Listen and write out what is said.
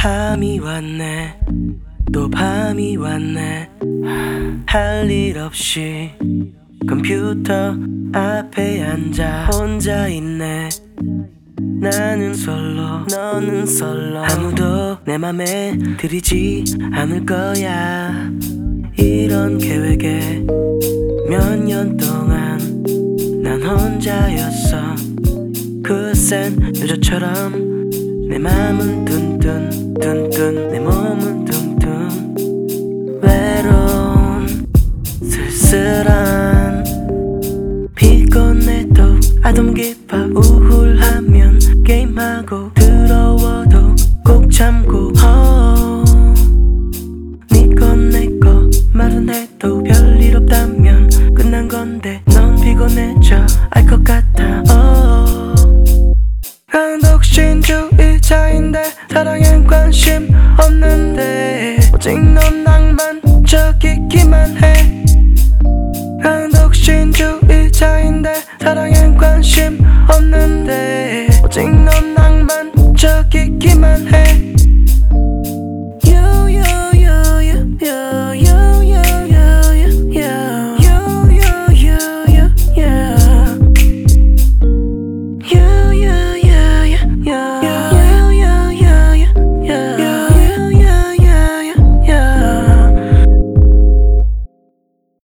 밤이 왔네. 또 밤이 왔네. 할 일 없이 컴퓨터 앞에 앉아 혼자 있네. 나는 솔로 너는 솔로. 아무도 내 맘에 들이지 않을 거야. 이런 계획에 몇 년 동안 난 혼자였어. 그센 여자처럼 내 맘은 둔둔 쓸쓸한 피곤해도 아동 깊어 우울하면 게임하고 더러워도 꼭 참고 oh. 니건 내거 말은 해도 별일 없다면 끝난 건데 넌 피곤해져 알 것 같아 oh. 난 독신주의자인데 사랑엔 관심 없는데 오직 넌 낭만적이기만 해 사랑엔 관심 없는데 오직 넌 낭만적이기만 해